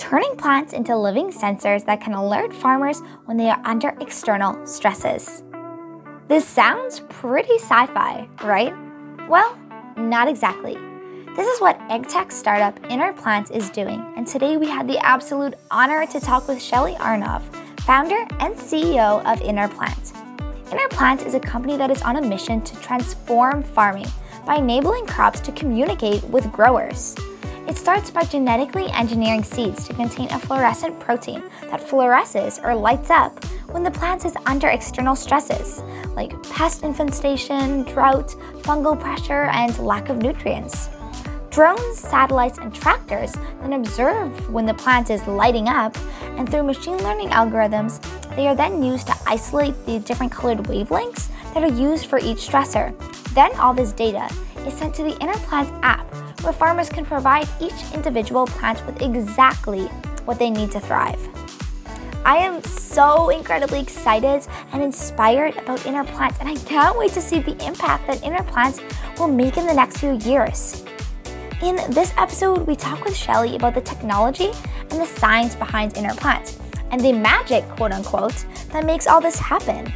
turning plants into living sensors that can alert farmers when they are under external stresses. This sounds pretty sci fi, right? Well, not exactly. This is what AgTech startup InnerPlants is doing, and today we had the absolute honor to talk with Shely Aronov, founder and CEO of InnerPlant. Inner Plant is a company that is on a mission to transform farming by enabling crops to communicate with growers. It starts by genetically engineering seeds to contain a fluorescent protein that fluoresces or lights up when the plant is under external stresses, like pest infestation, drought, fungal pressure, and lack of nutrients. Drones, satellites, and tractors then observe when the plant is lighting up, and through machine learning algorithms, they are then used to isolate the different colored wavelengths that are used for each stressor. Then all this data is sent to the InnerPlant app, where farmers can provide each individual plant with exactly what they need to thrive. I am so incredibly excited and inspired about InnerPlants, and I can't wait to see the impact that InnerPlants will make in the next few years. In this episode, we talk with Shely about the technology and the science behind InnerPlants and the magic, quote unquote, that makes all this happen.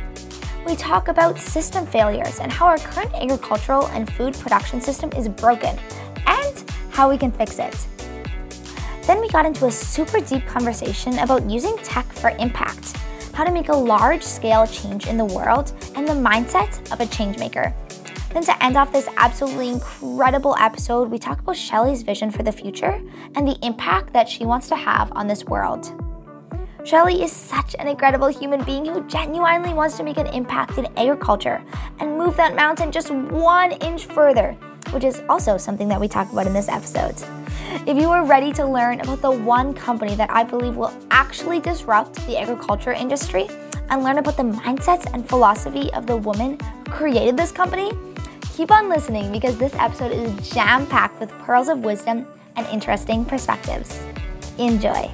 We talk about system failures and how our current agricultural and food production system is broken and how we can fix it. Then we got into a super deep conversation about using tech for impact, how to make a large scale change in the world, and the mindset of a changemaker. Then, to end off this absolutely incredible episode, we talk about Shely's vision for the future and the impact that she wants to have on this world. Shely is such an incredible human being who genuinely wants to make an impact in agriculture and move that mountain just one inch further which is also something that we talk about in this episode. If you are ready to learn about the one company that I believe will actually disrupt the agriculture industry and learn about the mindsets and philosophy of the woman who created this company, keep on listening because this episode is jam packed with pearls of wisdom and interesting perspectives. Enjoy.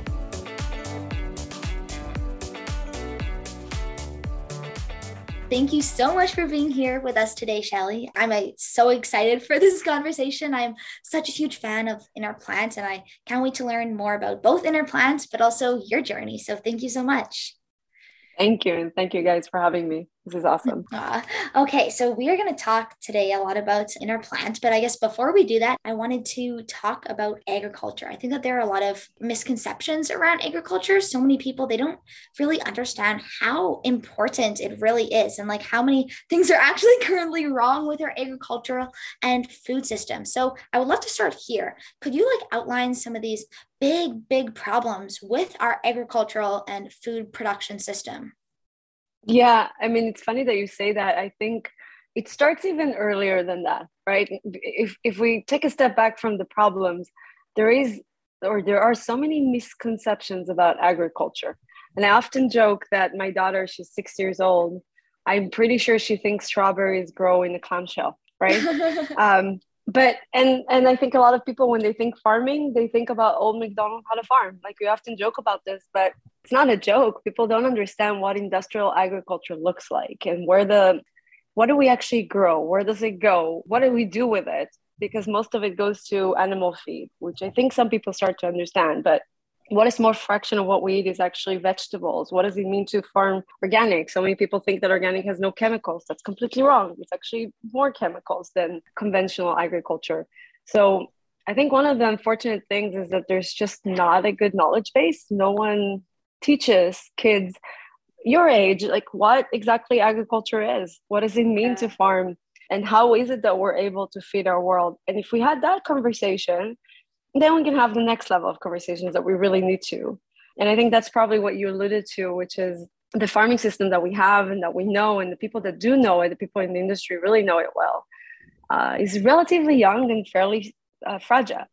Thank you so much for being here with us today, Shely. I'm uh, so excited for this conversation. I'm such a huge fan of InnerPlants, and I can't wait to learn more about both InnerPlants, but also your journey. So, thank you so much. Thank you. And thank you guys for having me. This is awesome. Uh, okay, so we are going to talk today a lot about InnerPlant, but I guess before we do that, I wanted to talk about agriculture. I think that there are a lot of misconceptions around agriculture. So many people they don't really understand how important it really is and like how many things are actually currently wrong with our agricultural and food system. So I would love to start here. Could you like outline some of these big big problems with our agricultural and food production system? Yeah, I mean, it's funny that you say that. I think it starts even earlier than that, right? If if we take a step back from the problems, there is or there are so many misconceptions about agriculture. And I often joke that my daughter, she's six years old. I'm pretty sure she thinks strawberries grow in a clamshell, right? um, but and and I think a lot of people when they think farming, they think about oh, old McDonald how to farm. Like we often joke about this, but it's not a joke. People don't understand what industrial agriculture looks like and where the what do we actually grow? Where does it go? What do we do with it? Because most of it goes to animal feed, which I think some people start to understand. But what is more fraction of what we eat is actually vegetables? What does it mean to farm organic? So many people think that organic has no chemicals. That's completely wrong. It's actually more chemicals than conventional agriculture. So i think one of the unfortunate things is that there's just not a good knowledge base. No one teaches kids your age like what exactly agriculture is what does it mean yeah. to farm and how is it that we're able to feed our world? And if we had that conversation then we can have the next level of conversations that we really need to. And i think that's probably what you alluded to which is the farming system that we have and that we know and the people that do know it the people in the industry really know it well uh, is relatively young and fairly uh, fragile.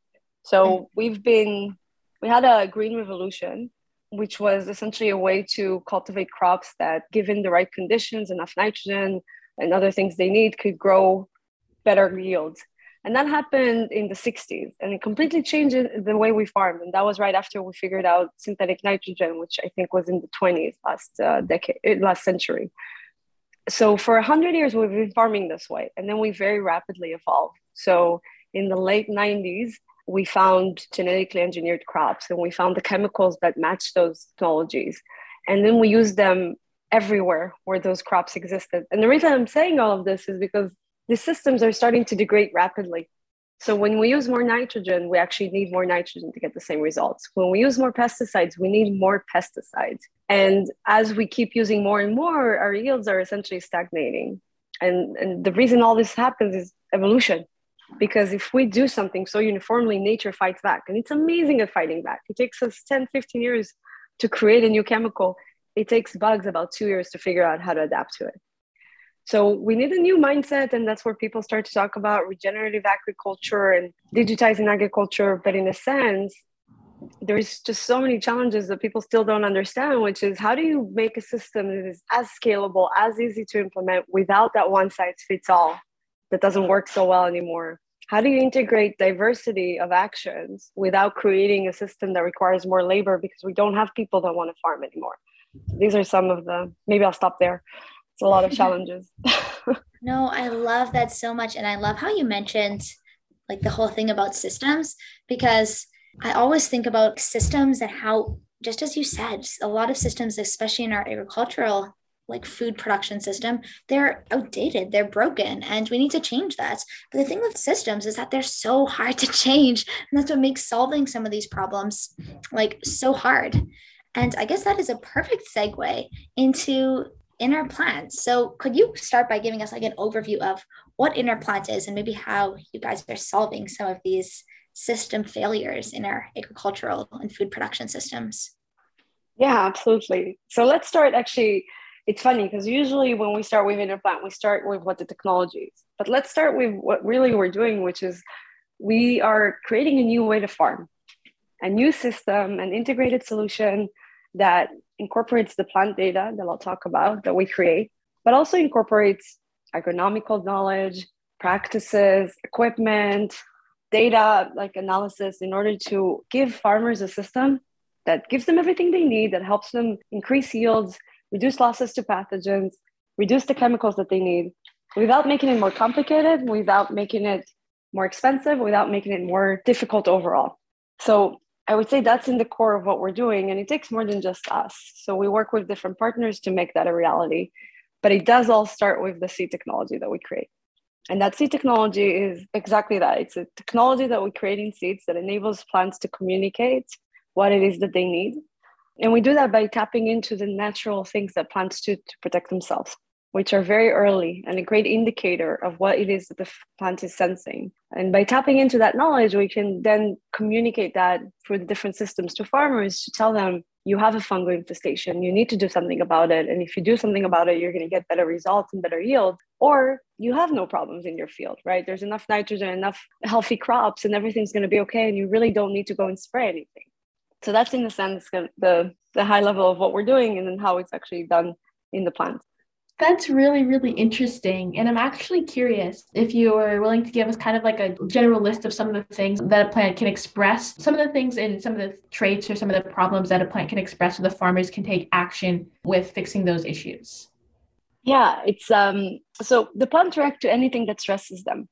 So mm-hmm. we've been we had a green revolution which was essentially a way to cultivate crops that given the right conditions enough nitrogen and other things they need could grow better yields and that happened in the 60s and it completely changed the way we farmed. And that was right after we figured out synthetic nitrogen, which I think was in the 20s last uh, decade, eh, last century. So for 100 years, we've been farming this way. And then we very rapidly evolved. So in the late 90s, we found genetically engineered crops and we found the chemicals that match those technologies. And then we used them everywhere where those crops existed. And the reason I'm saying all of this is because these systems are starting to degrade rapidly. So when we use more nitrogen, we actually need more nitrogen to get the same results. When we use more pesticides, we need more pesticides. And as we keep using more and more, our yields are essentially stagnating. And, and the reason all this happens is evolution. Because if we do something so uniformly, nature fights back. And it's amazing at fighting back. It takes us 10, 15 years to create a new chemical. It takes bugs about two years to figure out how to adapt to it. So we need a new mindset, and that's where people start to talk about regenerative agriculture and digitizing agriculture. But in a sense, there's just so many challenges that people still don't understand, which is how do you make a system that is as scalable, as easy to implement without that one size fits all that doesn't work so well anymore? How do you integrate diversity of actions without creating a system that requires more labor because we don't have people that want to farm anymore? These are some of the, maybe I'll stop there it's a lot of challenges. no, I love that so much. And I love how you mentioned like the whole thing about systems because I always think about systems and how, just as you said, a lot of systems, especially in our agricultural like food production system, they're outdated, they're broken, and we need to change that. But the thing with systems is that they're so hard to change. And that's what makes solving some of these problems like so hard. And I guess that is a perfect segue into InnerPlants. So could you start by giving us like an overview of what InnerPlant is and maybe how you guys are solving some of these system failures in our agricultural and food production systems? Yeah, absolutely. So let's start actually it's funny because usually when we start with InnerPlant, we start with what the technology is. But let's start with what really we're doing, which is we are creating a new way to farm, a new system, an integrated solution that incorporates the plant data that I'll talk about that we create, but also incorporates agronomical knowledge, practices, equipment, data like analysis in order to give farmers a system that gives them everything they need, that helps them increase yields, reduce losses to pathogens, reduce the chemicals that they need without making it more complicated, without making it more expensive, without making it more difficult overall. So I would say that's in the core of what we're doing, and it takes more than just us. So we work with different partners to make that a reality. But it does all start with the seed technology that we create. And that seed technology is exactly that. It's a technology that we create in seeds that enables plants to communicate what it is that they need. And we do that by tapping into the natural things that plants do to protect themselves which are very early and a great indicator of what it is that the plant is sensing. And by tapping into that knowledge, we can then communicate that through the different systems to farmers to tell them you have a fungal infestation, you need to do something about it. And if you do something about it, you're going to get better results and better yield. Or you have no problems in your field, right? There's enough nitrogen, enough healthy crops, and everything's going to be okay. And you really don't need to go and spray anything. So that's in a sense the, the high level of what we're doing and then how it's actually done in the plant. That's really, really interesting. And I'm actually curious if you are willing to give us kind of like a general list of some of the things that a plant can express, some of the things and some of the traits or some of the problems that a plant can express so the farmers can take action with fixing those issues. Yeah, it's um so the plants react to anything that stresses them.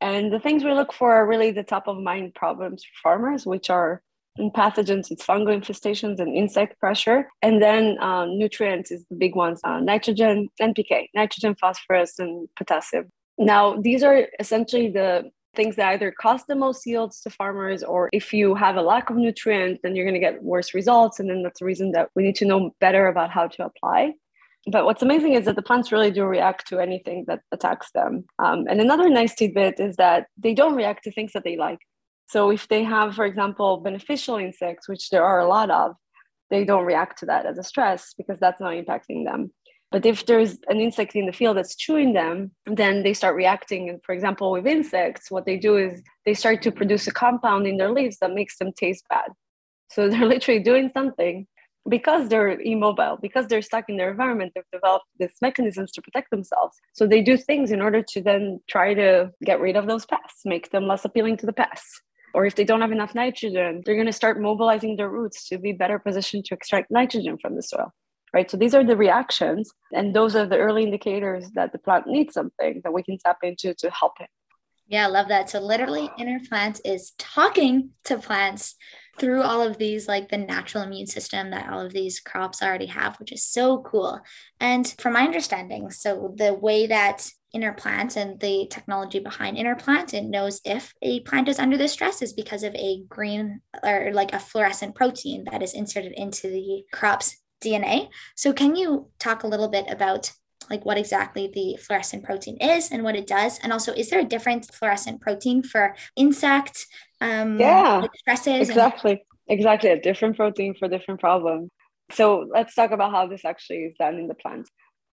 And the things we look for are really the top of mind problems for farmers, which are pathogens, it's fungal infestations and insect pressure. And then um, nutrients is the big ones uh, nitrogen, NPK, nitrogen, phosphorus, and potassium. Now, these are essentially the things that either cost the most yields to farmers, or if you have a lack of nutrients, then you're going to get worse results. And then that's the reason that we need to know better about how to apply. But what's amazing is that the plants really do react to anything that attacks them. Um, and another nice tidbit is that they don't react to things that they like. So if they have, for example, beneficial insects, which there are a lot of, they don't react to that as a stress because that's not impacting them. But if there's an insect in the field that's chewing them, then they start reacting. And for example, with insects, what they do is they start to produce a compound in their leaves that makes them taste bad. So they're literally doing something because they're immobile, because they're stuck in their environment, they've developed these mechanisms to protect themselves. So they do things in order to then try to get rid of those pests, make them less appealing to the pests or if they don't have enough nitrogen, they're going to start mobilizing their roots to be better positioned to extract nitrogen from the soil. Right. So these are the reactions, and those are the early indicators that the plant needs something that we can tap into to help it. Yeah, I love that. So literally InnerPlant is talking to plants through all of these like the natural immune system that all of these crops already have which is so cool and from my understanding so the way that InnerPlant and the technology behind InnerPlant it knows if a plant is under the stress is because of a green or like a fluorescent protein that is inserted into the crop's dna so can you talk a little bit about like what exactly the fluorescent protein is and what it does? And also is there a different fluorescent protein for insect um, yeah like stresses exactly. And- exactly a different protein for different problems. So let's talk about how this actually is done in the plant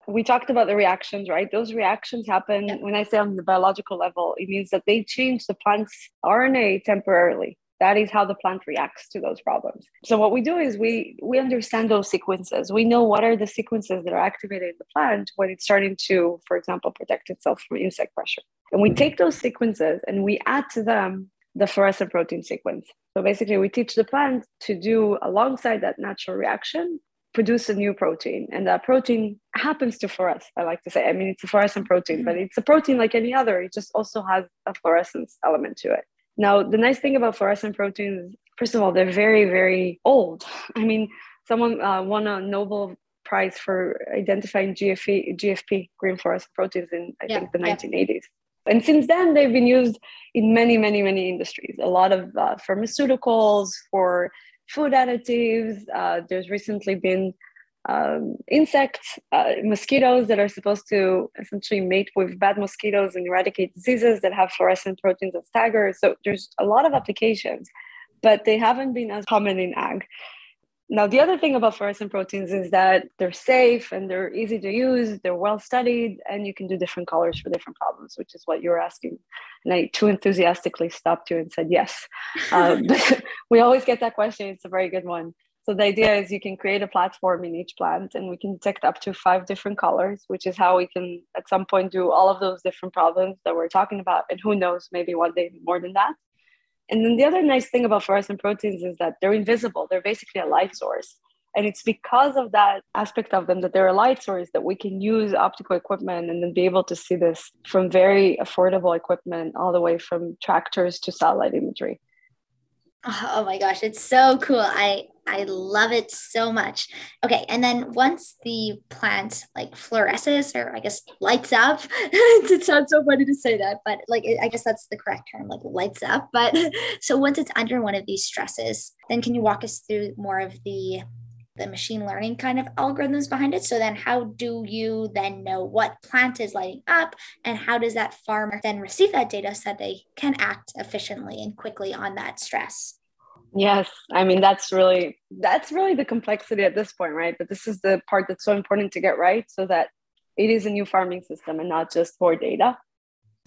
we talked about the reactions right? Those reactions happen yeah. when i say on the biological level it means that they change the plant's rna temporarily. That is how the plant reacts to those problems. So what we do is we we understand those sequences. We know what are the sequences that are activated in the plant when it's starting to for example protect itself from insect pressure. And we take those sequences and we add to them the fluorescent protein sequence. So basically we teach the plant to do alongside that natural reaction produce a new protein and that protein happens to fluoresce i like to say i mean it's a fluorescent protein but it's a protein like any other it just also has a fluorescence element to it now, the nice thing about fluorescent proteins, first of all, they're very, very old. I mean, someone uh, won a Nobel Prize for identifying GFP, GFP, green fluorescent proteins, in I yeah, think the yeah. 1980s. And since then, they've been used in many, many, many industries. A lot of uh, pharmaceuticals, for food additives. Uh, there's recently been um, insects, uh, mosquitoes that are supposed to essentially mate with bad mosquitoes and eradicate diseases that have fluorescent proteins as taggers. So there's a lot of applications, but they haven't been as common in ag. Now, the other thing about fluorescent proteins is that they're safe and they're easy to use, they're well studied, and you can do different colors for different problems, which is what you're asking. And I too enthusiastically stopped you and said yes. Um, we always get that question, it's a very good one. So the idea is you can create a platform in each plant and we can detect up to five different colors, which is how we can at some point do all of those different problems that we're talking about. And who knows, maybe one day more than that. And then the other nice thing about fluorescent proteins is that they're invisible. They're basically a light source. And it's because of that aspect of them that they're a light source that we can use optical equipment and then be able to see this from very affordable equipment all the way from tractors to satellite imagery. Oh, oh my gosh, it's so cool. I I love it so much. Okay, and then once the plant like fluoresces or I guess lights up, it sounds so funny to say that, but like I guess that's the correct term, like lights up. But so once it's under one of these stresses, then can you walk us through more of the the machine learning kind of algorithms behind it. So then how do you then know what plant is lighting up and how does that farmer then receive that data so that they can act efficiently and quickly on that stress? Yes, I mean that's really that's really the complexity at this point, right? But this is the part that's so important to get right so that it is a new farming system and not just more data.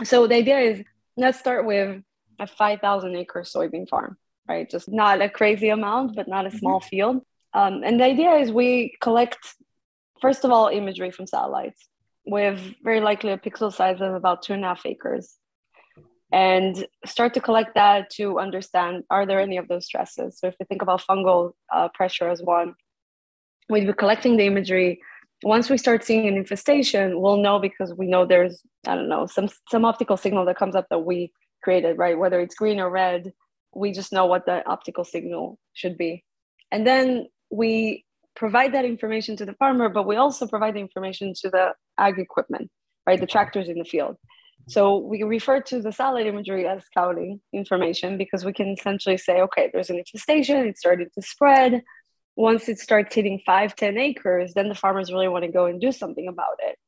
So the idea is let's start with a 5,000 acre soybean farm, right? Just not a crazy amount, but not a mm-hmm. small mm-hmm. field. Um, and the idea is we collect, first of all, imagery from satellites. With very likely a pixel size of about two and a half acres and start to collect that to understand are there any of those stresses? So if we think about fungal uh, pressure as one we'd be collecting the imagery. Once we start seeing an infestation we'll know because we know there's i don't know some some optical signal that comes up that we created right? Whether it's green or red we just know what the optical signal should be. And then we provide that information to the farmer but we also provide the information to the ag equipment right the tractors in the field so we refer to the satellite imagery as scouting information because we can essentially say, okay, there's an infestation, it's starting to spread. Once it starts hitting five, 10 acres, then the farmers really want to go and do something about it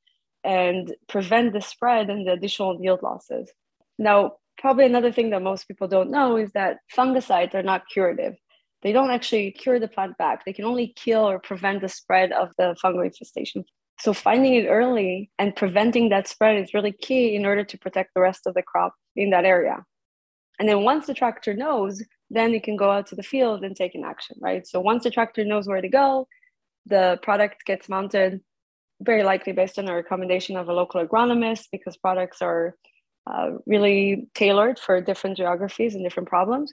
and prevent the spread and the additional yield losses. Now, probably another thing that most people don't know is that fungicides are not curative. They don't actually cure the plant back. They can only kill or prevent the spread of the fungal infestation so finding it early and preventing that spread is really key in order to protect the rest of the crop in that area. And then once the tractor knows, then it can go out to the field and take an action, right? So once the tractor knows where to go, the product gets mounted very likely based on a recommendation of a local agronomist because products are uh, really tailored for different geographies and different problems.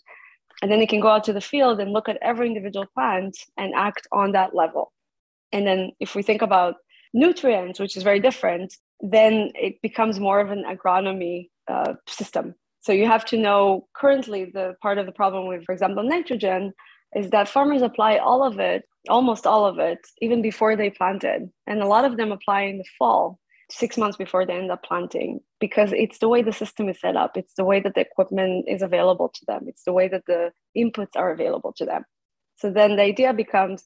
And then it can go out to the field and look at every individual plant and act on that level. And then if we think about nutrients, which is very different, then it becomes more of an agronomy uh, system. So you have to know currently the part of the problem with, for example, nitrogen is that farmers apply all of it, almost all of it, even before they planted. And a lot of them apply in the fall, six months before they end up planting, because it's the way the system is set up. It's the way that the equipment is available to them. It's the way that the inputs are available to them. So then the idea becomes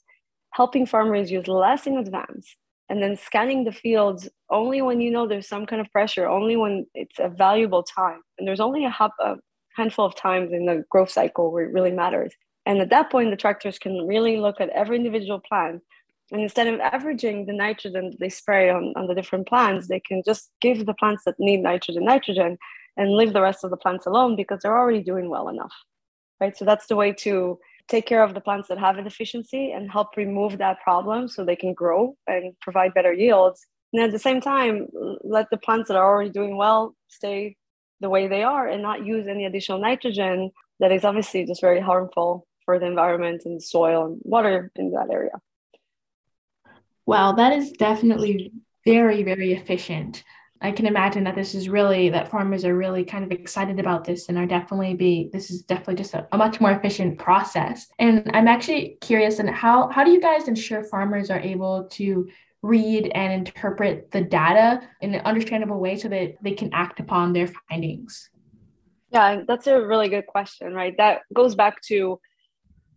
helping farmers use less in advance and then scanning the fields only when you know there's some kind of pressure, only when it's a valuable time. And there's only a, a handful of times in the growth cycle where it really matters. And at that point, the tractors can really look at every individual plant. And instead of averaging the nitrogen they spray on, on the different plants, they can just give the plants that need nitrogen nitrogen and leave the rest of the plants alone because they're already doing well enough. Right. So that's the way to take care of the plants that have a deficiency and help remove that problem so they can grow and provide better yields. And at the same time, let the plants that are already doing well stay the way they are and not use any additional nitrogen that is obviously just very harmful for the environment and soil and water in that area. Wow, that is definitely very, very efficient. I can imagine that this is really that farmers are really kind of excited about this and are definitely be this is definitely just a, a much more efficient process. And I'm actually curious and how how do you guys ensure farmers are able to read and interpret the data in an understandable way so that they can act upon their findings? Yeah, that's a really good question, right? That goes back to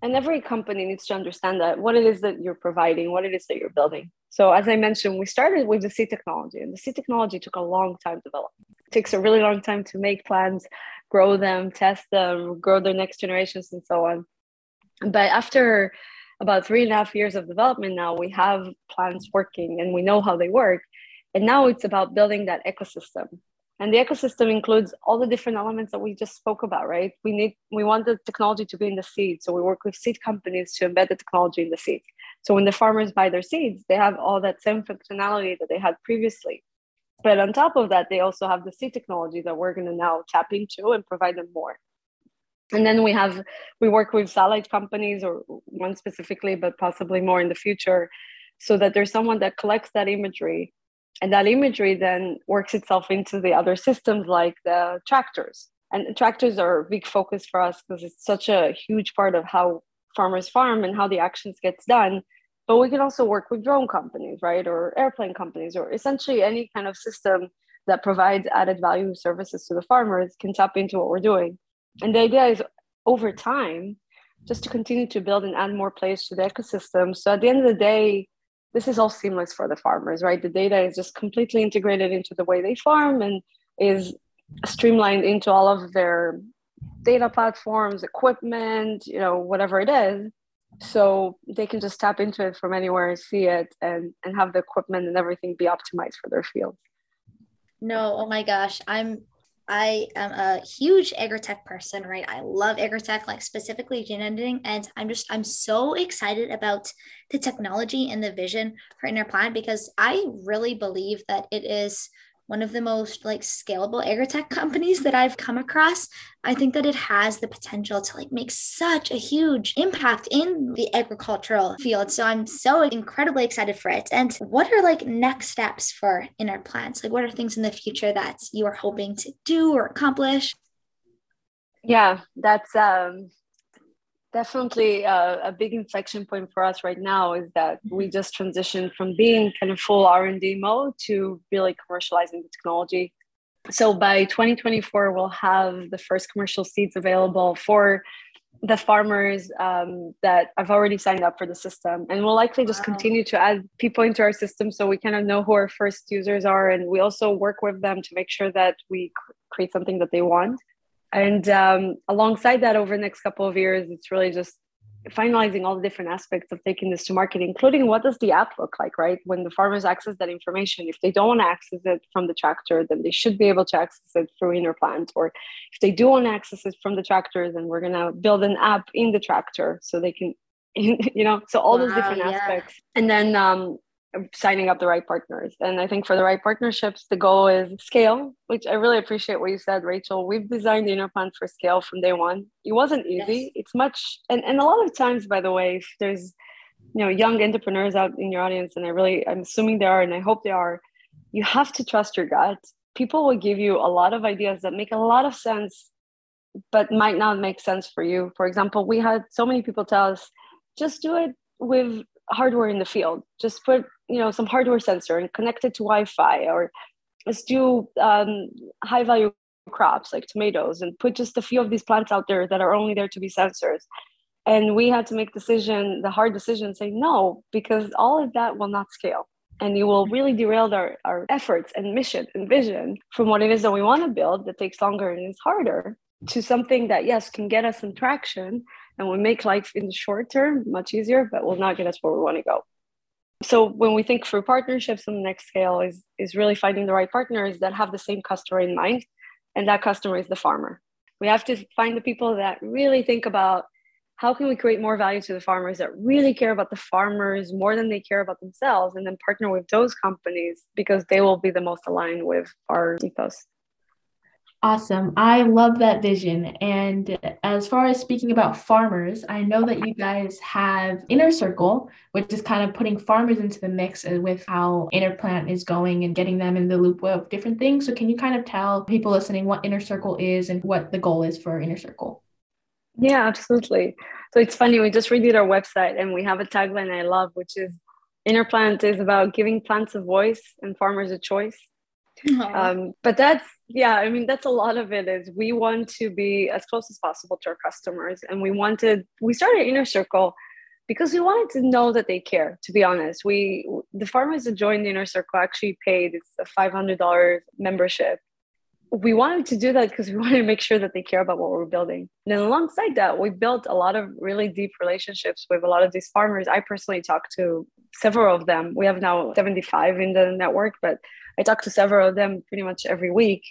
and every company needs to understand that what it is that you're providing what it is that you're building. So as i mentioned we started with the seed technology and the seed technology took a long time to develop. It takes a really long time to make plants grow them test them grow their next generations and so on. But after about three and a half years of development now we have plants working and we know how they work. And now it's about building that ecosystem and the ecosystem includes all the different elements that we just spoke about right? We need we want the technology to be in the seed. So we work with seed companies to embed the technology in the seed. So when the farmers buy their seeds they have all that same functionality that they had previously. But on top of that they also have the seed technology that we're going to now tap into and provide them more. And then we have we work with satellite companies or one specifically but possibly more in the future so that there's someone that collects that imagery and that imagery then works itself into the other systems like the tractors. And tractors are a big focus for us because it's such a huge part of how farmers farm and how the actions gets done. But we can also work with drone companies right or airplane companies or essentially any kind of system that provides added value services to the farmers can tap into what we're doing. And the idea is over time just to continue to build and add more players to the ecosystem. So at the end of the day this is all seamless for the farmers, right? The data is just completely integrated into the way they farm and is streamlined into all of their data platforms, equipment, you know, whatever it is. So they can just tap into it from anywhere and see it and, and have the equipment and everything be optimized for their field. No, oh my gosh. I'm I am a huge agritech person, right? I love agritech, like specifically gene editing. And I'm just, I'm so excited about the technology and the vision for InnerPlant because I really believe that it is one of the most like scalable agritech companies that I've come across. I think that it has the potential to like make such a huge impact in the agricultural field. So I'm so incredibly excited for it. And what are like next steps for InnerPlants? Like what are things in the future that you are hoping to do or accomplish? Yeah, that's um definitely a, a, big inflection point for us right now is that we mm-hmm. just transitioned from being kind of full r&d mode to really commercializing the technology so by 2024 we'll have the first commercial seeds available for the farmers um, that have already signed up for the system and we'll likely just wow. continue to add people into our system so we kind of know who our first users are and we also work with them to make sure that we create something that they want and um, alongside that over the next couple of years it's really just finalizing all the different aspects of taking this to market including what does the app look like right? When the farmers access that information if they don't want to access it from the tractor then they should be able to access it through InnerPlant. Or if they do want to access it from the tractor then we're going to build an app in the tractor so they can you know so all wow, those different yeah. aspects. And then um, signing up the right partners. And I think for the right partnerships, the goal is scale, which I really appreciate what you said, Rachel. We've designed the InnerPlant for scale from day one. It wasn't easy. Yes. It's much, and, and a lot of times, by the way, if there's, you know, young entrepreneurs out in your audience, and I really, I'm assuming they are, and I hope they are, you have to trust your gut people will give you a lot of ideas that make a lot of sense but might not make sense for you for example we had so many people tell us just do it with hardware in the field. Just put you know some hardware sensor and connect it to wi-fi or let's do um, high value crops like tomatoes and put just a few of these plants out there that are only there to be sensors. And we had to make decision the hard decision say no because all of that will not scale. And you will really derail our, our efforts and mission and vision from what it is that we want to build that takes longer and is harder to something that yes can get us some traction and will make life in the short term much easier but will not get us where we want to go. So when we think through partnerships on the next scale is is really finding the right partners that have the same customer in mind and that customer is the farmer. We have to find the people that really think about how can we create more value to the farmers that really care about the farmers more than they care about themselves and then partner with those companies because they will be the most aligned with our ethos Awesome. I love that vision. And as far as speaking about farmers, I know that you guys have Inner Circle, which is kind of putting farmers into the mix with how InnerPlant is going and getting them in the loop of different things. So, can you kind of tell people listening what Inner Circle is and what the goal is for Inner Circle? Yeah, absolutely. So, it's funny, we just redid our website and we have a tagline I love, which is InnerPlant is about giving plants a voice and farmers a choice. Um, but that's yeah i mean that's a lot of it is we want to be as close as possible to our customers and we wanted we started inner circle because we wanted to know that they care to be honest. We the farmers that joined the inner circle actually paid it's a $500 membership. We wanted to do that because we wanted to make sure that they care about what we're building. And then alongside that we built a lot of really deep relationships with a lot of these farmers. I personally talked to several of them. We have now 75 in the network but i talk to several of them pretty much every week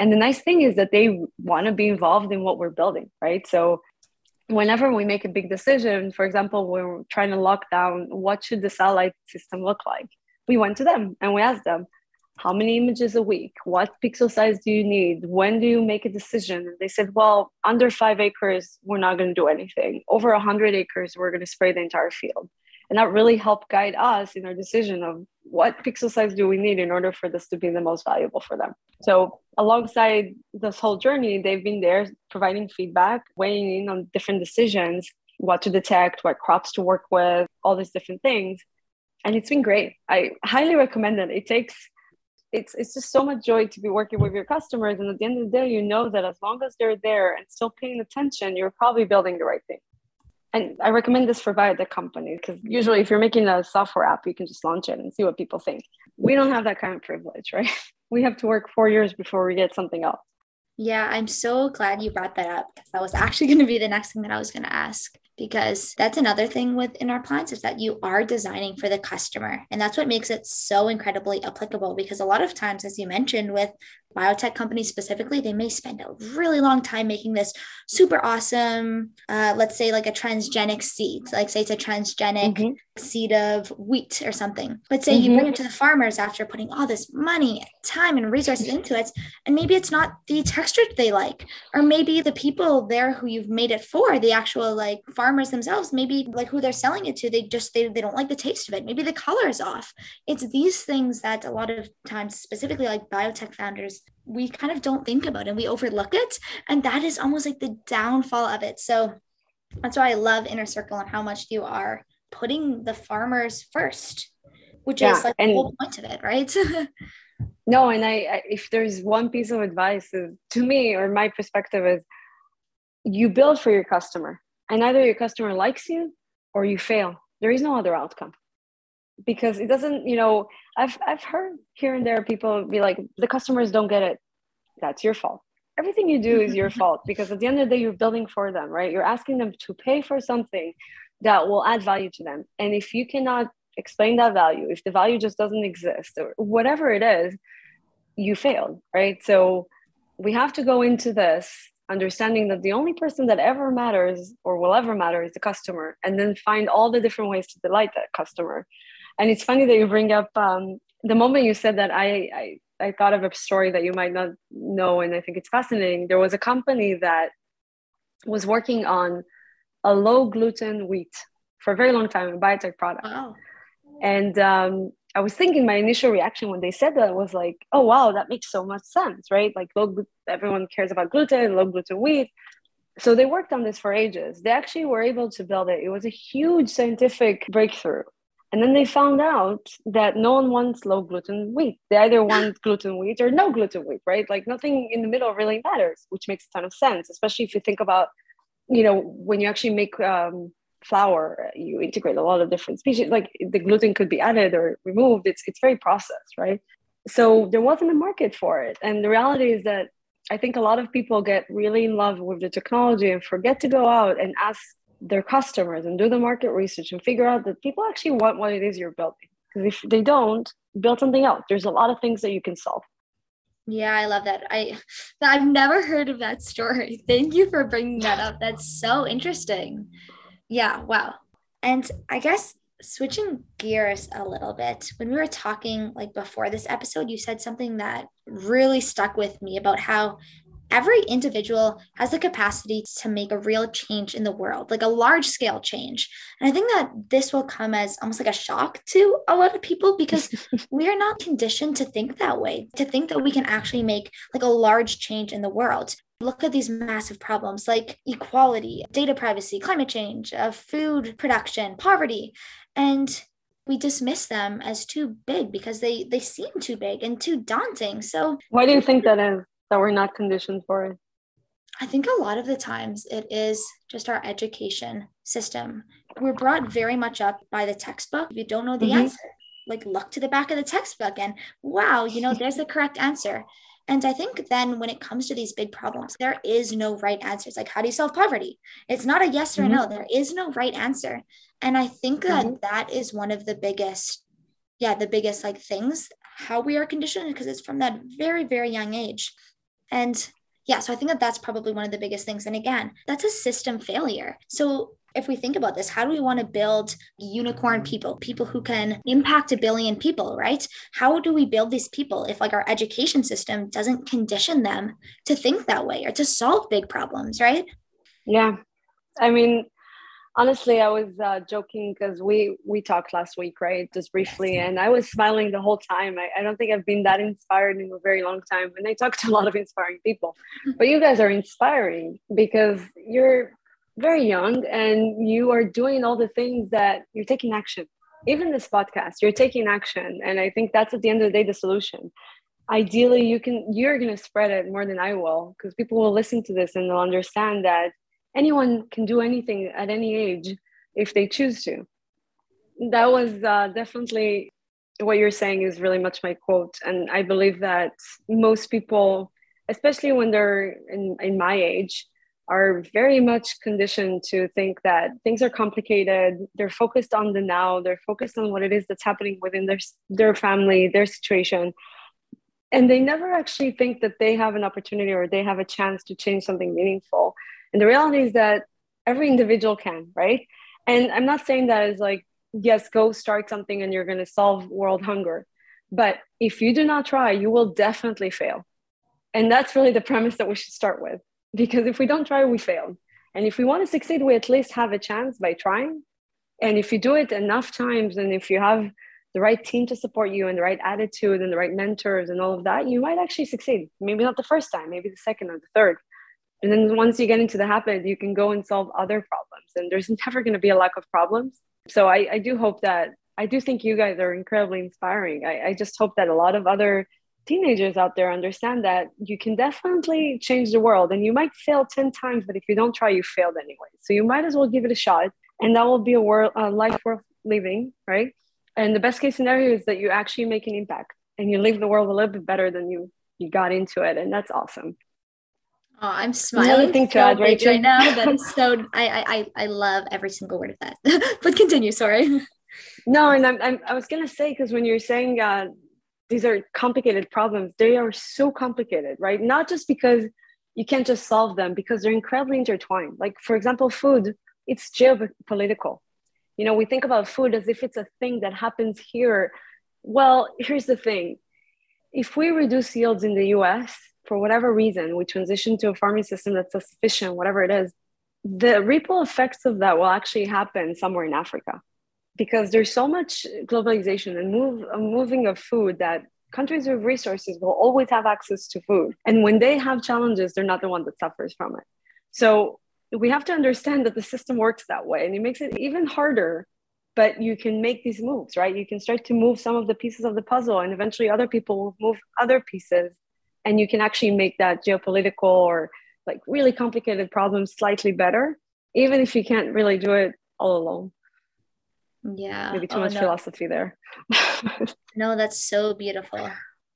and the nice thing is that they want to be involved in what we're building right? So whenever we make a big decision for example we're trying to lock down what should the satellite system look like we went to them and we asked them how many images a week? What pixel size do you need? When do you make a decision? They said well under five acres we're not going to do anything. Over 100 acres we're going to spray the entire field and that really helped guide us in our decision of what pixel size do we need in order for this to be the most valuable for them. So alongside this whole journey they've been there providing feedback weighing in on different decisions what to detect what crops to work with all these different things. And it's been great. I highly recommend it. It takes it's it's just so much joy to be working with your customers. And at the end of the day you know that as long as they're there and still paying attention you're probably building the right thing and I recommend this for by biotech companies because usually if you're making a software app, you can just launch it and see what people think. We don't have that kind of privilege, right? We have to work four years before we get something else. Yeah, I'm so glad you brought that up because that was actually going to be the next thing that I was going to ask. Because that's another thing within our plans is that you are designing for the customer. And that's what makes it so incredibly applicable. Because a lot of times, as you mentioned, with biotech companies specifically, they may spend a really long time making this super awesome, uh, let's say like a transgenic seed, like say it's a transgenic mm-hmm. seed of wheat or something. But say mm-hmm. you bring it to the farmers after putting all this money, time, and resources into it, and maybe it's not the texture they like, or maybe the people there who you've made it for, the actual like farmers themselves, maybe like who they're selling it to, they just they, they don't like the taste of it. Maybe the color is off. It's these things that a lot of times, specifically like biotech founders, we kind of don't think about and we overlook it. And that is almost like the downfall of it. So that's why I love Inner Circle and how much you are putting the farmers first, which yeah, is like the whole point of it, right? no, and I, I, if there's one piece of advice is to me or my perspective is you build for your customer and either your customer likes you or you fail. There is no other outcome because it doesn't you know i've i've heard here and there people be like the customers don't get it. That's your fault. Everything you do is your fault because at the end of the day you're building for them right? You're asking them to pay for something that will add value to them. And if you cannot explain that value if the value just doesn't exist or whatever it is you failed right? So we have to go into this understanding that the only person that ever matters or will ever matter is the customer and then find all the different ways to delight that customer and it's funny that you bring up um, the moment you said that I, I I thought of a story that you might not know, and I think it's fascinating. There was a company that was working on a low gluten wheat for a very long time, a biotech product. Wow. And um, I was thinking my initial reaction when they said that was like, oh wow, that makes so much sense, right? Like low, everyone cares about gluten, low gluten wheat. So they worked on this for ages. They actually were able to build it. It was a huge scientific breakthrough. And then they found out that no one wants low gluten wheat. They either want gluten wheat or no gluten wheat, right? Like nothing in the middle really matters, which makes a ton of sense, especially if you think about, you know, when you actually make um, flour, you integrate a lot of different species. Like the gluten could be added or removed. It's it's very processed, right? So there wasn't a market for it. And the reality is that I think a lot of people get really in love with the technology and forget to go out and ask their customers and do the market research and figure out that people actually want what it is you're building. Because if they don't, build something else. There's a lot of things that you can solve. Yeah, I love that. I I've never heard of that story. Thank you for bringing that up. That's so interesting. Yeah, wow. And I guess switching gears a little bit, when we were talking like before this episode, you said something that really stuck with me about how every individual has the capacity to make a real change in the world, like a large scale change. And I think that this will come as almost like a shock to a lot of people because we are not conditioned to think that way, to think that we can actually make like a large change in the world. Look at these massive problems like equality, data privacy, climate change, uh, food production, poverty. And we dismiss them as too big because they they seem too big and too daunting. So why do you think that is? That we're not conditioned for it? I think a lot of the times it is just our education system. We're brought very much up by the textbook. If you don't know the mm-hmm. answer, like look to the back of the textbook and wow, you know, there's the correct answer. And I think then when it comes to these big problems, there is no right answer. It's like, how do you solve poverty? It's not a yes or mm-hmm. no. There is no right answer. And I think that mm-hmm. that is one of the biggest, yeah, the biggest like things, how we are conditioned, because it's from that very, very young age. And yeah, so I think that that's probably one of the biggest things. And again, that's a system failure. So if we think about this, how do we want to build unicorn people, people who can impact a billion people, right? How do we build these people if like our education system doesn't condition them to think that way or to solve big problems, right? Yeah. I mean, honestly i was uh, joking because we we talked last week right just briefly and i was smiling the whole time. I, I don't think i've been that inspired in a very long time and i talk to a lot of inspiring people. But you guys are inspiring because you're very young and you are doing all the things that you're taking action. Even this podcast you're taking action and i think that's at the end of the day the solution. Ideally you can you're going to spread it more than i will because people will listen to this and they'll understand that anyone can do anything at any age if they choose to. That was uh, definitely what you're saying is really much my quote. And I believe that most people, especially when they're in, in my age, are very much conditioned to think that things are complicated. They're focused on the now. They're focused on what it is that's happening within their their family, their situation, and they never actually think that they have an opportunity or they have a chance to change something meaningful. And the reality is that every individual can, right? And I'm not saying that is like, yes, go start something and you're going to solve world hunger. But if you do not try, you will definitely fail. And that's really the premise that we should start with. Because if we don't try, we fail. And if we want to succeed, we at least have a chance by trying. And if you do it enough times, and if you have the right team to support you and the right attitude and the right mentors and all of that, you might actually succeed. Maybe not the first time, maybe the second or the third and then once you get into the habit you can go and solve other problems and there's never going to be a lack of problems. So I, I do hope that i do think you guys are incredibly inspiring. I, I just hope that a lot of other teenagers out there understand that you can definitely change the world and you might fail 10 times but if you don't try you failed anyway. So you might as well give it a shot and that will be a world a life worth living right? And the best case scenario is that you actually make an impact and you leave the world a little bit better than you you got into it and that's awesome Oh, I'm smiling thing to so right, right now. That is so. I, I I love every single word of that. but continue. Sorry. No, and I'm, I'm I was gonna say because when you're saying uh, these are complicated problems, they are so complicated, right? Not just because you can't just solve them, because they're incredibly intertwined. Like for example, food. It's geopolitical. You know, we think about food as if it's a thing that happens here. Well, here's the thing: if we reduce yields in the U.S for whatever reason we transition to a farming system that's sufficient whatever it is the ripple effects of that will actually happen somewhere in africa because there's so much globalization and move, moving of food that countries with resources will always have access to food. And when they have challenges, they're not the one that suffers from it. So we have to understand that the system works that way and it makes it even harder but you can make these moves right you can start to move some of the pieces of the puzzle and eventually other people will move other pieces and you can actually make that geopolitical or like really complicated problems slightly better even if you can't really do it all alone. Yeah. Maybe too oh, much no. philosophy there. No that's so beautiful.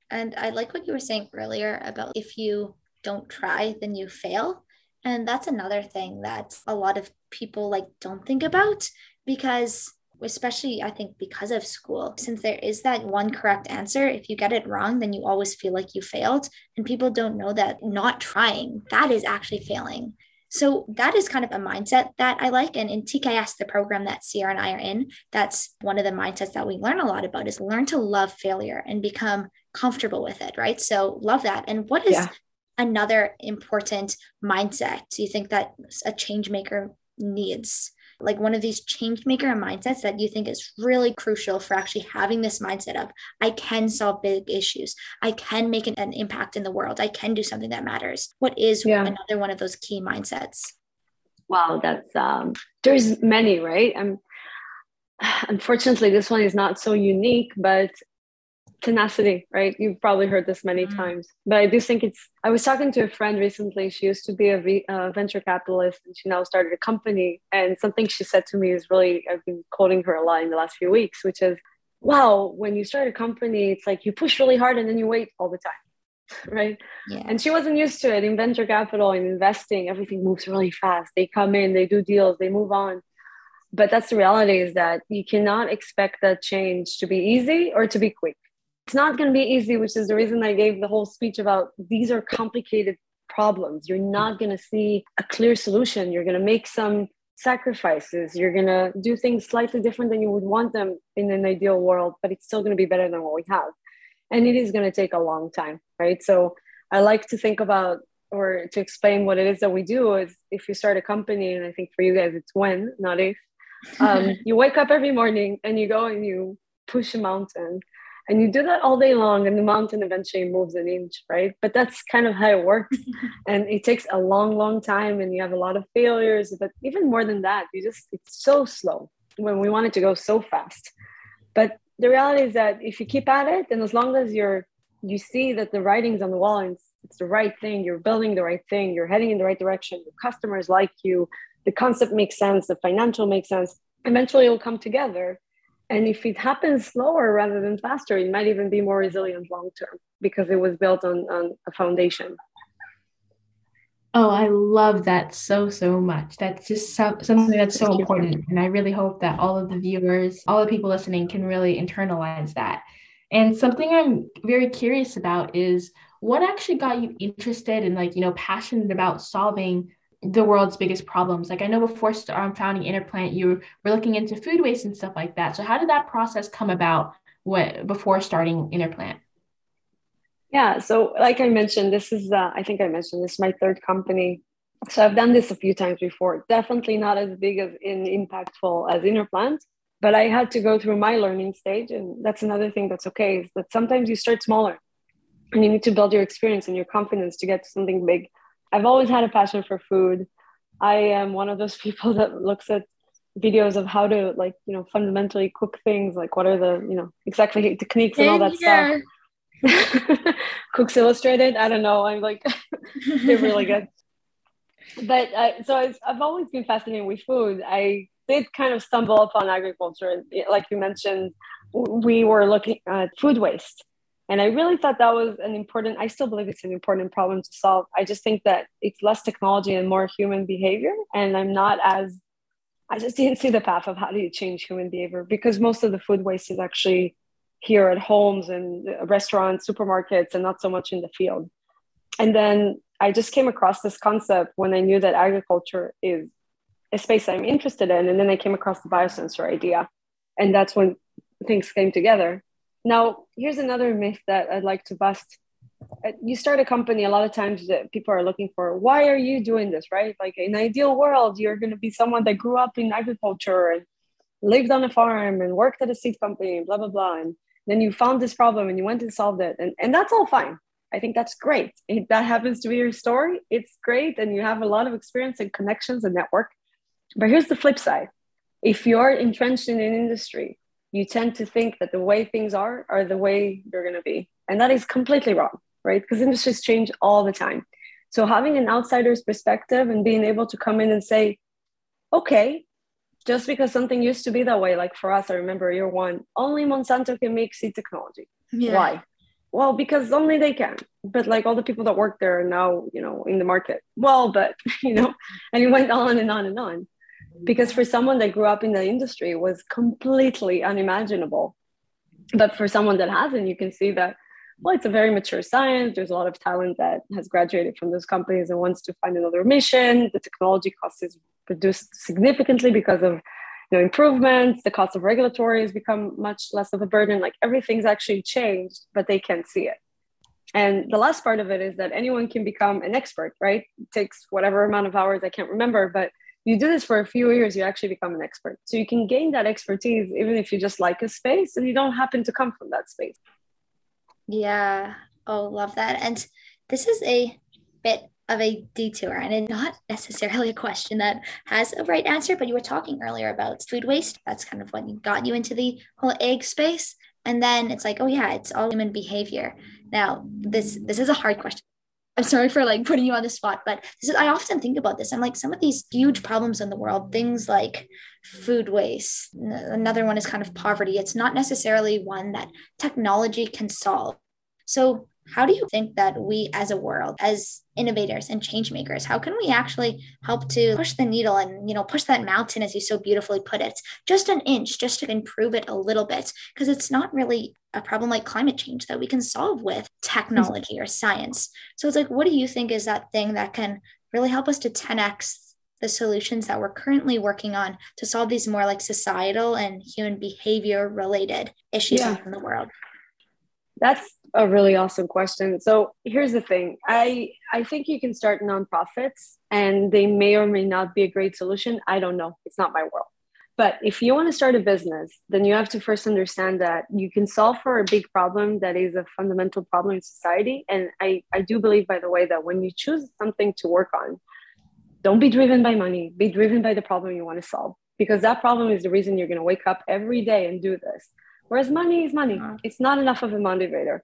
And i like what you were saying earlier about if you don't try then you fail. And that's another thing that a lot of people like don't think about because especially I think because of school, since there is that one correct answer, if you get it wrong, then you always feel like you failed. And people don't know that not trying, that is actually failing. So that is kind of a mindset that I like. And in TKS, the program that Sierra and I are in, that's one of the mindsets that we learn a lot about is learn to love failure and become comfortable with it, right? So love that. And what is yeah another important mindset do you think that a change maker needs? Like one of these change maker mindsets that you think is really crucial for actually having this mindset of I can solve big issues, I can make an, an impact in the world, I can do something that matters. What is yeah. another one of those key mindsets? Wow, that's um there's many, right? I'm unfortunately this one is not so unique, but tenacity, right? You've probably heard this many mm-hmm. times, but I do think it's. I was talking to a friend recently. She used to be a v, uh, venture capitalist and she now started a company. And something she said to me is really, I've been quoting her a lot in the last few weeks, which is, wow, when you start a company, it's like you push really hard and then you wait all the time. Right. Yeah. And she wasn't used to it in venture capital and investing. Everything moves really fast. They come in, they do deals, they move on but that's the reality is that you cannot expect that change to be easy or to be quick it's not going to be easy, which is the reason I gave the whole speech about these are complicated problems. You're not going to see a clear solution. You're going to make some sacrifices. You're going to do things slightly different than you would want them in an ideal world, but it's still going to be better than what we have. And it is going to take a long time, right? So I like to think about or to explain what it is that we do is if you start a company, and I think for you guys it's when, not if, um, you wake up every morning and you go and you push a mountain and you do that all day long and the mountain eventually moves an inch right? But that's kind of how it works. And it takes a long long time and you have a lot of failures but even more than that you just it's so slow when we want it to go so fast. But the reality is that if you keep at it and as long as you're you see that the writing's on the wall and it's, it's the right thing you're building the right thing you're heading in the right direction your customers like you the concept makes sense the financial makes sense eventually it'll come together and if it happens slower rather than faster, it might even be more resilient long term because it was built on, on a foundation. Oh, I love that so, so much. That's just so, something that's so important. And I really hope that all of the viewers, all the people listening can really internalize that. And something I'm very curious about is what actually got you interested and like, you know, passionate about solving the world's biggest problems. Like I know before um, founding InnerPlant, you were looking into food waste and stuff like that. So how did that process come about what, before starting InnerPlant? Yeah, so like I mentioned, this is uh, I think I mentioned this is my third company. So I've done this a few times before. Definitely not as big as in impactful as InnerPlant, but I had to go through my learning stage, and that's another thing that's okay is that sometimes you start smaller, and you need to build your experience and your confidence to get to something big I've always had a passion for food. I am one of those people that looks at videos of how to like you know fundamentally cook things like what are the you know exactly techniques and all that yeah. stuff. Cook's Illustrated? I don't know. I'm like they're really good. But uh, so I've, I've always been fascinated with food. I did kind of stumble upon agriculture. Like you mentioned we were looking at food waste and I really thought that was an important, I still believe it's an important problem to solve. I just think that it's less technology and more human behavior. And I'm not as, I just didn't see the path of how do you change human behavior because most of the food waste is actually here at homes and restaurants, supermarkets, and not so much in the field. And then I just came across this concept when I knew that agriculture is a space I'm interested in. And then I came across the biosensor idea. And that's when things came together. Now, here's another myth that I'd like to bust. Uh, you start a company, a lot of times that people are looking for, why are you doing this, right? Like in an ideal world, you're going to be someone that grew up in agriculture and lived on a farm and worked at a seed company, and blah, blah, blah. And then you found this problem and you went and solved it. And, and that's all fine. I think that's great. If that happens to be your story, it's great. And you have a lot of experience and connections and network. But here's the flip side if you're entrenched in an industry, you tend to think that the way things are are the way they're going to be. And that is completely wrong, right? Because industries change all the time. So having an outsider's perspective and being able to come in and say, okay, just because something used to be that way, like for us, I remember year one, only Monsanto can make seed technology. Yeah. Why? Well, because only they can. But like all the people that work there are now, you know, in the market. Well, but you know, and it went on and on and on. Because for someone that grew up in the industry, it was completely unimaginable. But for someone that hasn't, you can see that well, it's a very mature science. There's a lot of talent that has graduated from those companies and wants to find another mission. The technology cost is reduced significantly because of you know, improvements. The cost of regulatory has become much less of a burden. Like everything's actually changed, but they can't see it. And the last part of it is that anyone can become an expert, right? It takes whatever amount of hours, I can't remember, but you do this for a few years, you actually become an expert. So you can gain that expertise even if you just like a space and you don't happen to come from that space. Yeah. Oh, love that. And this is a bit of a detour and not necessarily a question that has a right answer, but you were talking earlier about food waste. That's kind of what got you into the whole ag space. And then it's like, oh yeah, it's all human behavior. Now, this this is a hard question. I'm sorry for like putting you on the spot, but this is I often think about this. I'm like some of these huge problems in the world, things like food waste. Another one is kind of poverty. It's not necessarily one that technology can solve. So how do you think that we as a world as innovators and change makers how can we actually help to push the needle and you know push that mountain as you so beautifully put it just an inch just to improve it a little bit? Because it's not really a problem like climate change that we can solve with technology or science. So it's like what do you think is that thing that can really help us to 10x the solutions that we're currently working on to solve these more like societal and human behavior related issues yeah. in the world? That's a really awesome question. So here's the thing. I I think you can start nonprofits and they may or may not be a great solution. I don't know. It's not my world. But if you want to start a business, then you have to first understand that you can solve for a big problem that is a fundamental problem in society. And I, I do believe, by the way, that when you choose something to work on, don't be driven by money, be driven by the problem you want to solve. Because that problem is the reason you're going to wake up every day and do this. Whereas money is money. Uh-huh. It's not enough of a motivator.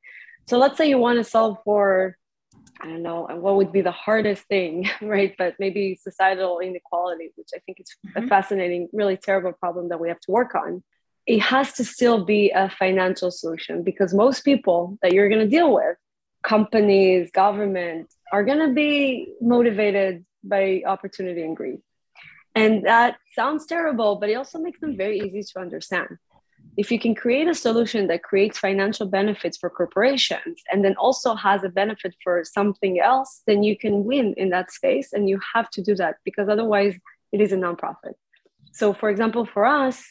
So let's say you want to solve for, I don't know, what would be the hardest thing, right? But maybe societal inequality, which I think is mm-hmm. a fascinating, really terrible problem that we have to work on. It has to still be a financial solution because most people that you're going to deal with, companies, government, are going to be motivated by opportunity and greed. And that sounds terrible, but it also makes them very easy to understand if you can create a solution that creates financial benefits for corporations and then also has a benefit for something else, then you can win in that space. And you have to do that because otherwise it is a nonprofit. So, for example, for us,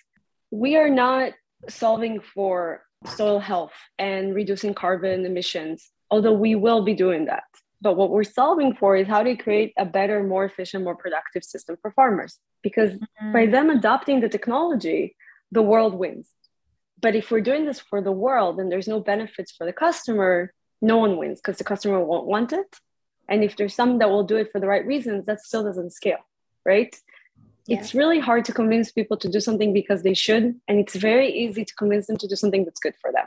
we are not solving for soil health and reducing carbon emissions, although we will be doing that. But what we're solving for is how to create a better, more efficient, more productive system for farmers. Because mm-hmm. by them adopting the technology, the world wins but if we're doing this for the world and there's no benefits for the customer, no one wins because the customer won't want it. And if there's some that will do it for the right reasons, that still doesn't scale, right? Yeah. It's really hard to convince people to do something because they should. And it's very easy to convince them to do something that's good for them.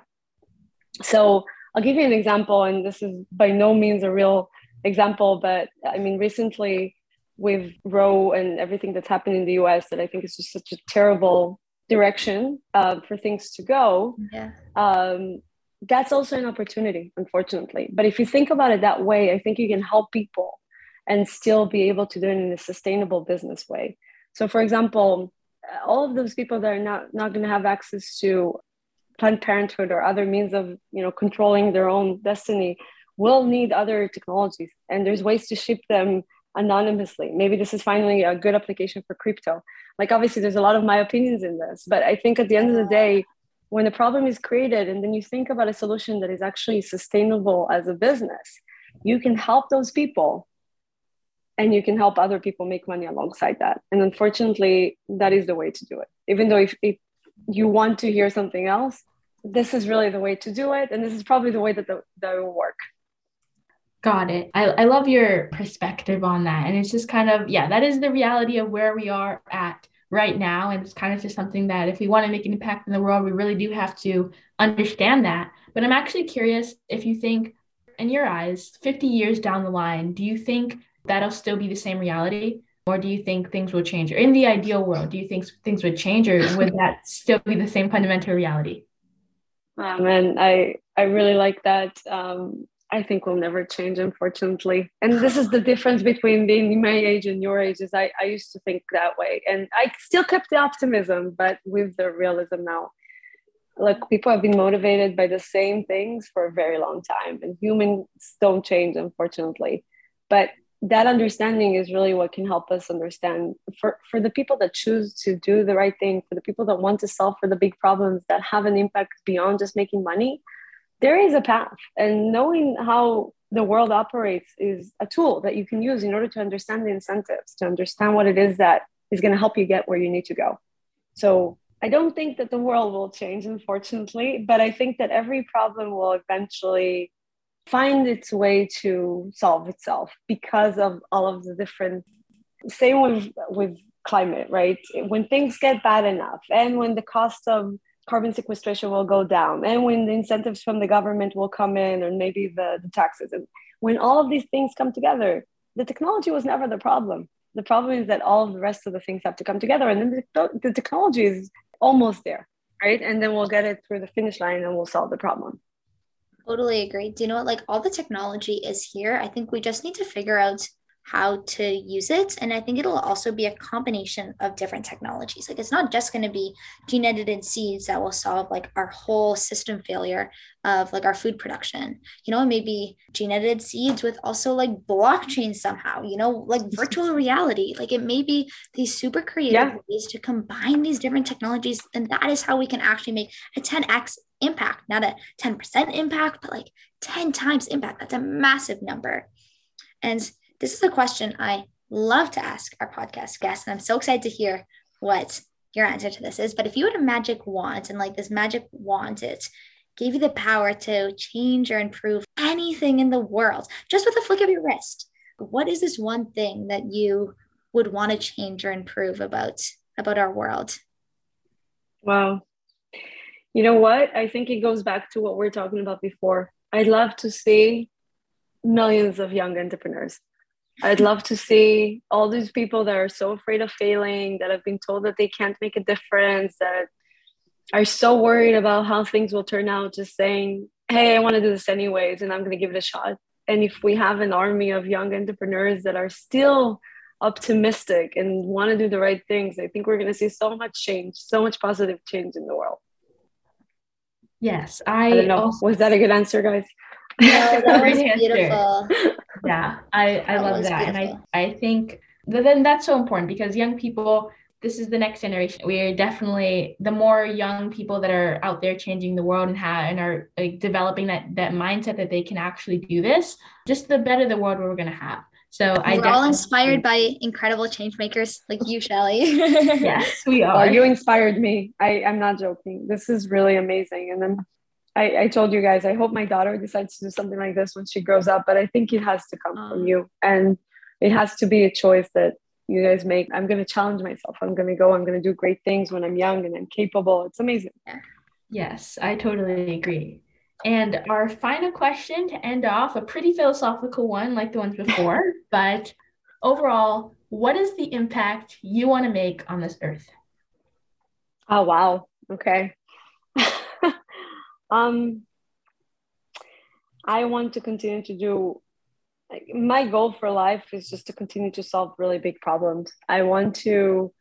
So I'll give you an example, and this is by no means a real example, but I mean, recently with Roe and everything that's happened in the US that I think is just such a terrible direction uh, for things to go yeah. um, that's also an opportunity unfortunately but if you think about it that way i think you can help people and still be able to do it in a sustainable business way so for example all of those people that are not, not going to have access to planned parenthood or other means of you know controlling their own destiny will need other technologies and there's ways to ship them anonymously. Maybe this is finally a good application for crypto. Like, obviously, there's a lot of my opinions in this, but I think at the end of the day, when the problem is created and then you think about a solution that is actually sustainable as a business, you can help those people and you can help other people make money alongside that. And unfortunately that is the way to do it. Even though if, if you want to hear something else this is really the way to do it. And this is probably the way that the, that will work got it I, I love your perspective on that and it's just kind of yeah that is the reality of where we are at right now and it's kind of just something that if we want to make an impact in the world we really do have to understand that but i'm actually curious if you think in your eyes 50 years down the line do you think that'll still be the same reality? Or do you think things will change? Or in the ideal world, do you think things would change or would that still be the same fundamental reality? Um, and I, I really like that. Um, I think will never change, unfortunately. And this is the difference between being my age and your age. Is I, I used to think that way, and I still kept the optimism, but with the realism now. Look, people have been motivated by the same things for a very long time, and humans don't change, unfortunately. But that understanding is really what can help us understand for, for the people that choose to do the right thing for the people that want to solve for the big problems that have an impact beyond just making money there is a path and knowing how the world operates is a tool that you can use in order to understand the incentives to understand what it is that is going to help you get where you need to go. So i don't think that the world will change unfortunately but i think that every problem will eventually find its way to solve itself because of all of the different same with with climate right? When things get bad enough and when the cost of carbon sequestration will go down and when the incentives from the government will come in or maybe the, the taxes and when all of these things come together the technology was never the problem the problem is that all of the rest of the things have to come together and then the, the technology is almost there right and then we'll get it through the finish line and we'll solve the problem Totally agree. Do you know what? Like all the technology is here. I think we just need to figure out how to use it. And I think it'll also be a combination of different technologies. Like it's not just going to be gene edited seeds that will solve like our whole system failure of like our food production. You know, maybe gene edited seeds with also like blockchain somehow, you know, like virtual reality. Like it may be these super creative yeah. ways to combine these different technologies. And that is how we can actually make a 10x impact, not a 10% impact, but like 10 times impact. That's a massive number. And this is a question I love to ask our podcast guests, and I'm so excited to hear what your answer to this is. But if you had a magic wand and like this magic wand, it gave you the power to change or improve anything in the world just with a flick of your wrist, what is this one thing that you would want to change or improve about about our world? Wow. You know what? I think it goes back to what we are talking about before. I'd love to see millions of young entrepreneurs I'd love to see all these people that are so afraid of failing, that have been told that they can't make a difference, that are so worried about how things will turn out, just saying, hey, I want to do this anyways, and I'm going to give it a shot. And if we have an army of young entrepreneurs that are still optimistic and want to do the right things, I think we're going to see so much change, so much positive change in the world. Yes, I, I. Also- Was that a good answer, guys? No, that was beautiful. yeah, I, I that love that. Beautiful. And I, I think that, then that's so important because young people, this is the next generation. We are definitely the more young people that are out there changing the world and have and are like developing that that mindset that they can actually do this, just the better the world we're gonna have. So we're I all inspired by incredible change makers like you, Shely. yes, we oh, are. Well, you inspired me. I, I'm not joking. This is really amazing. And then I, I told you guys, I hope my daughter decides to do something like this when she grows up, but I think it has to come from mm. you. And it has to be a choice that you guys make. I'm going to challenge myself. I'm going to go, I'm going to do great things when I'm young and I'm capable. It's amazing. Yes, I totally agree. And our final question to end off, a pretty philosophical one like the ones before, but overall, what is the impact you want to make on this earth? Oh, wow. Okay. Um, I want to continue to do. My goal for life is just to continue to solve really big problems. I want to.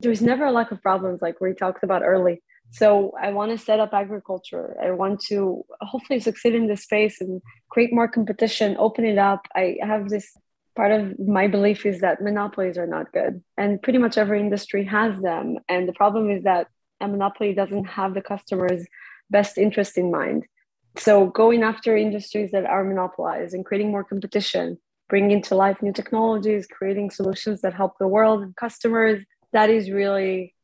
There's never a lack of problems, like we talked about early. So I want to set up agriculture. I want to hopefully succeed in this space and create more competition, open it up. I have this part of my belief is that monopolies are not good, and pretty much every industry has them. And the problem is that a monopoly doesn't have the customers best interest in mind. So going after industries that are monopolized and creating more competition bringing to life new technologies, creating solutions that help the world and customers. That is really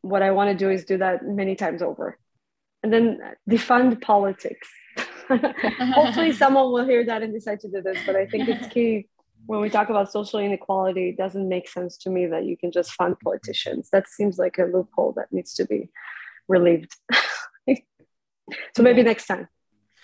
what I want to do is do that many times over. And then defund politics. Hopefully someone will hear that and decide to do this, but I think it's key when we talk about social inequality, it doesn't make sense to me that you can just fund politicians. That seems like a loophole that needs to be relieved. So maybe next time.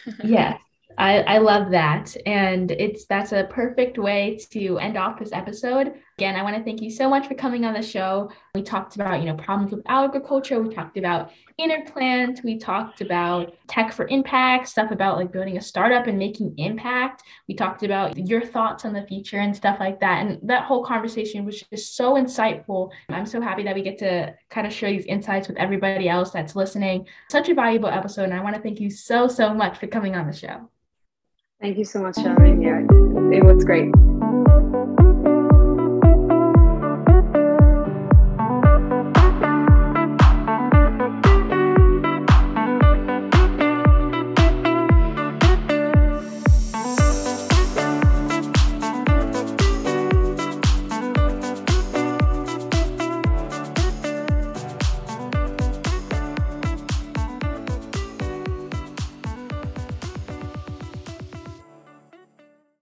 Yes. I, I love that. And it's that's a perfect way to end off this episode. Again, I want to thank you so much for coming on the show. We talked about, you know, problems with agriculture. We talked about InnerPlant. We talked about tech for impact, stuff about like building a startup and making impact. We talked about your thoughts on the future and stuff like that. And that whole conversation was just so insightful. I'm so happy that we get to kind of share these insights with everybody else that's listening. Such a valuable episode. And I want to thank you so, so much for coming on the show. Thank you so much. Yeah, it was great.